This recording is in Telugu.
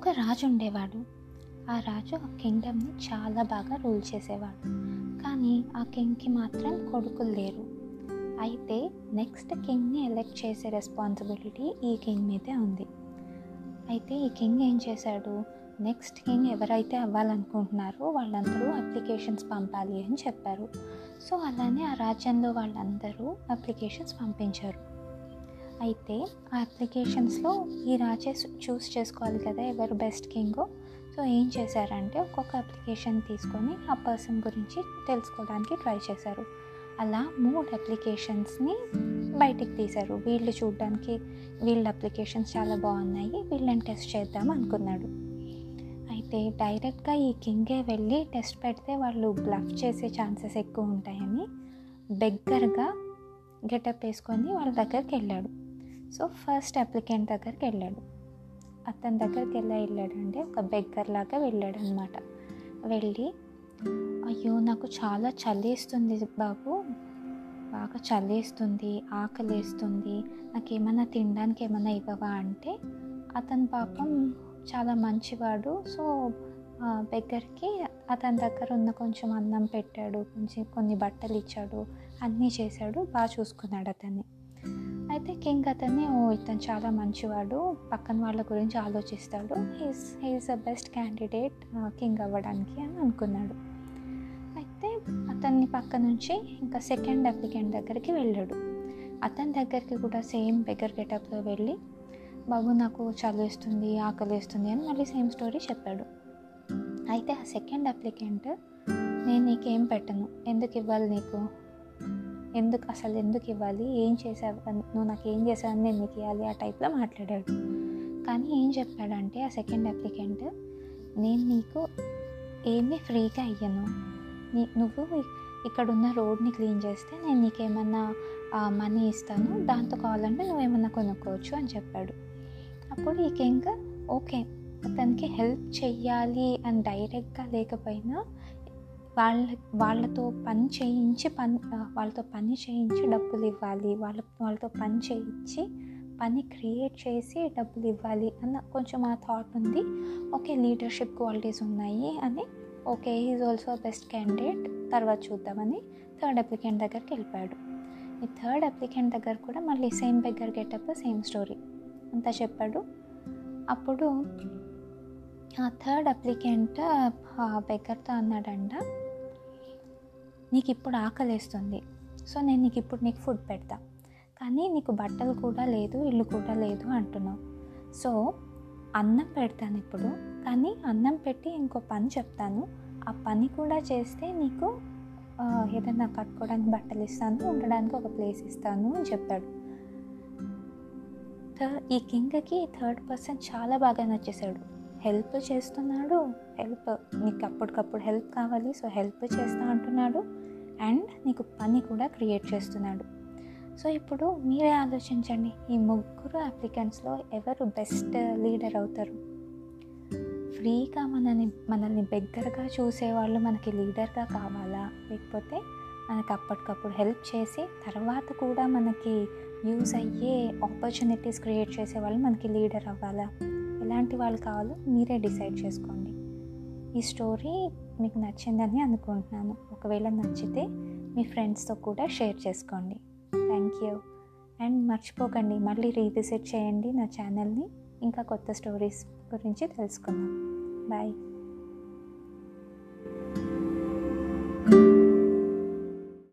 ఒక రాజు ఉండేవాడు. ఆ రాజు ఆ కింగ్డమ్ని చాలా బాగా రూల్ చేసేవాడు. కానీ ఆ కింగ్కి మాత్రం కొడుకులు లేరు. అయితే నెక్స్ట్ కింగ్ని ఎలెక్ట్ చేసే రెస్పాన్సిబిలిటీ ఈ కింగ్ మీదే ఉంది. అయితే ఈ కింగ్ ఏం చేశాడు? నెక్స్ట్ కింగ్ ఎవరైతే అవ్వాలనుకుంటున్నారో వాళ్ళందరూ అప్లికేషన్స్ పంపాలి అని చెప్పారు. సో అలానే ఆ రాజ్యంలో వాళ్ళందరూ అప్లికేషన్స్ పంపించారు. అయితే ఆ అప్లికేషన్స్లో ఈ రాజే చూస్ చేసుకోవాలి కదా ఎవరు బెస్ట్ కింగో. సో ఏం చేశారంటే ఒక్కొక్క అప్లికేషన్ తీసుకొని ఆ పర్సన్ గురించి తెలుసుకోవడానికి ట్రై చేశారు. అలా మూడు అప్లికేషన్స్ని బయటికి తీశారు. వీళ్ళు చూడడానికి వీళ్ళ అప్లికేషన్స్ చాలా బాగున్నాయి వీళ్ళని టెస్ట్ చేద్దాం అనుకున్నాడు. అయితే డైరెక్ట్గా ఈ కింగే వెళ్ళి టెస్ట్ పెడితే వాళ్ళు బ్లఫ్ చేసే ఛాన్సెస్ ఎక్కువ ఉంటాయని బెగ్గర్గా గెటప్ వేసుకొని వాళ్ళ దగ్గరికి వెళ్ళాడు. సో ఫస్ట్ అప్లికెంట్ దగ్గరికి వెళ్ళాడు. అతని దగ్గరికి ఎలా వెళ్ళాడంటే ఒక బెగ్గర్ లాగా వెళ్ళాడు అనమాట వెళ్ళి అయ్యో నాకు చాలా చల్లేస్తుంది బాబు. బాగా చలేస్తుంది ఆకలేస్తుంది. నాకు ఏమైనా తినడానికి ఏమైనా ఇవ్వవా? అంటే అతని పాపం చాలా మంచివాడు. సో బెగ్గర్కి అతని దగ్గర ఉన్న కొంచెం అన్నం పెట్టాడు. కొంచెం కొన్ని బట్టలు ఇచ్చాడు. అన్నీ చేశాడు. బాగా చూసుకున్నాడు అతన్ని. అయితే కింగ్ అతన్ని ఓ ఇతను చాలా మంచివాడు పక్కన వాళ్ళ గురించి ఆలోచిస్తాడు he's he's the best candidate king అవ్వడానికి అని అనుకున్నాడు. అయితే అతన్ని పక్క నుంచి ఇంకా సెకండ్ అప్లికెంట్ దగ్గరికి వెళ్ళాడు. అతని దగ్గరికి కూడా సేమ్ బెగర్ గెటప్లో వెళ్ళి బాబు నాకు చలిస్తుంది ఆకలిస్తుంది అని మళ్ళీ సేమ్ స్టోరీ చెప్పాడు. అయితే ఆ సెకండ్ అప్లికెంట్ నేను నీకేం పెట్టను ఎందుకు ఇవ్వాలి నీకు? ఎందుకు అసలు ఎందుకు ఇవ్వాలి? ఏం చేసావు? నువ్వు నాకు ఏం చేసావని నేను నీకు ఇవ్వాలి ఆ టైప్లో మాట్లాడాడు. కానీ ఏం చెప్పాడంటే ఆ సెకండ్ అప్లికెంట్ నేను నీకు ఏమీ ఫ్రీగా అయ్యాను నీ నువ్వు ఇక్కడ ఉన్న రోడ్ని క్లీన్ చేస్తే నేను నీకేమన్నా మనీ ఇస్తాను. దాంతో కావాలంటే నువ్వేమన్నా కొనుక్కోవచ్చు అని చెప్పాడు. అప్పుడు ఇక ఇంకా ఓకే అతనికి హెల్ప్ చెయ్యాలి అని డైరెక్ట్గా లేకపోయినా వాళ్ళ వాళ్ళతో పని చేయించి పని వాళ్ళతో పని చేయించి డబ్బులు ఇవ్వాలి. వాళ్ళ వాళ్ళతో పని చేయించి పని క్రియేట్ చేసి డబ్బులు ఇవ్వాలి అన్న కొంచెం ఆ థాట్ ఉంది. ఓకే లీడర్షిప్ క్వాలిటీస్ ఉన్నాయి అని. Okay is also best candidate తర్వాత చూద్దామని థర్డ్ అప్లికెంట్ దగ్గరికి వెళ్ళిపోయాడు. ఈ థర్డ్ అప్లికెంట్ దగ్గర కూడా మళ్ళీ same beggar getup same story అంతా చెప్పాడు. అప్పుడు ఆ థర్డ్ అప్లికెంట్ బెగ్గర్తో అన్నాడంట నీకు ఇప్పుడు ఆకలేస్తుంది. సో నేను నీకు ఇప్పుడు నీకు ఫుడ్ పెడతా. కానీ నీకు బట్టలు కూడా లేదు ఇల్లు కూడా లేదు అంటున్నావు. సో అన్నం పెడతాను ఇప్పుడు. కానీ అన్నం పెట్టి ఇంకో పని చెప్తాను. ఆ పని కూడా చేస్తే నీకు ఏదైనా కట్టుకోవడానికి బట్టలు ఇస్తాను ఉండడానికి ఒక ప్లేస్ ఇస్తాను అని చెప్పాడు. ఈ కింగ్కి థర్డ్ పర్సన్ చాలా బాగా నచ్చేసాడు హెల్ప్ చేస్తున్నాడు. హెల్ప్ నీకు అప్పటికప్పుడు హెల్ప్ కావాలి. సో హెల్ప్ చేస్తా అంటున్నాడు. అండ్ నీకు పని కూడా క్రియేట్ చేస్తున్నాడు. సో ఇప్పుడు మీరే ఆలోచించండి. ఈ ముగ్గురు అప్లికెంట్స్లో ఎవరు బెస్ట్ లీడర్ అవుతారు? ఫ్రీగా మనని మనల్ని దగ్గరగా చూసేవాళ్ళు మనకి లీడర్గా కావాలా? లేకపోతే మనకు అప్పటికప్పుడు హెల్ప్ చేసి తర్వాత కూడా మనకి యూజ్ అయ్యే ఆపర్చునిటీస్ క్రియేట్ చేసే వాళ్ళు మనకి లీడర్ అవ్వాలా? ఎలాంటి వాళ్ళు కావాలో మీరే డిసైడ్ చేసుకోండి. ఈ స్టోరీ మీకు నచ్చిందని అనుకుంటున్నాను. ఒకవేళ నచ్చితే మీ ఫ్రెండ్స్తో కూడా షేర్ చేసుకోండి. Thank you. అండ్ మర్చిపోకండి మళ్ళీ రీవిజిట్ చేయండి నా ఛానల్ని. ఇంకా కొత్త స్టోరీస్ గురించి తెలుసుకుందాం. బాయ్.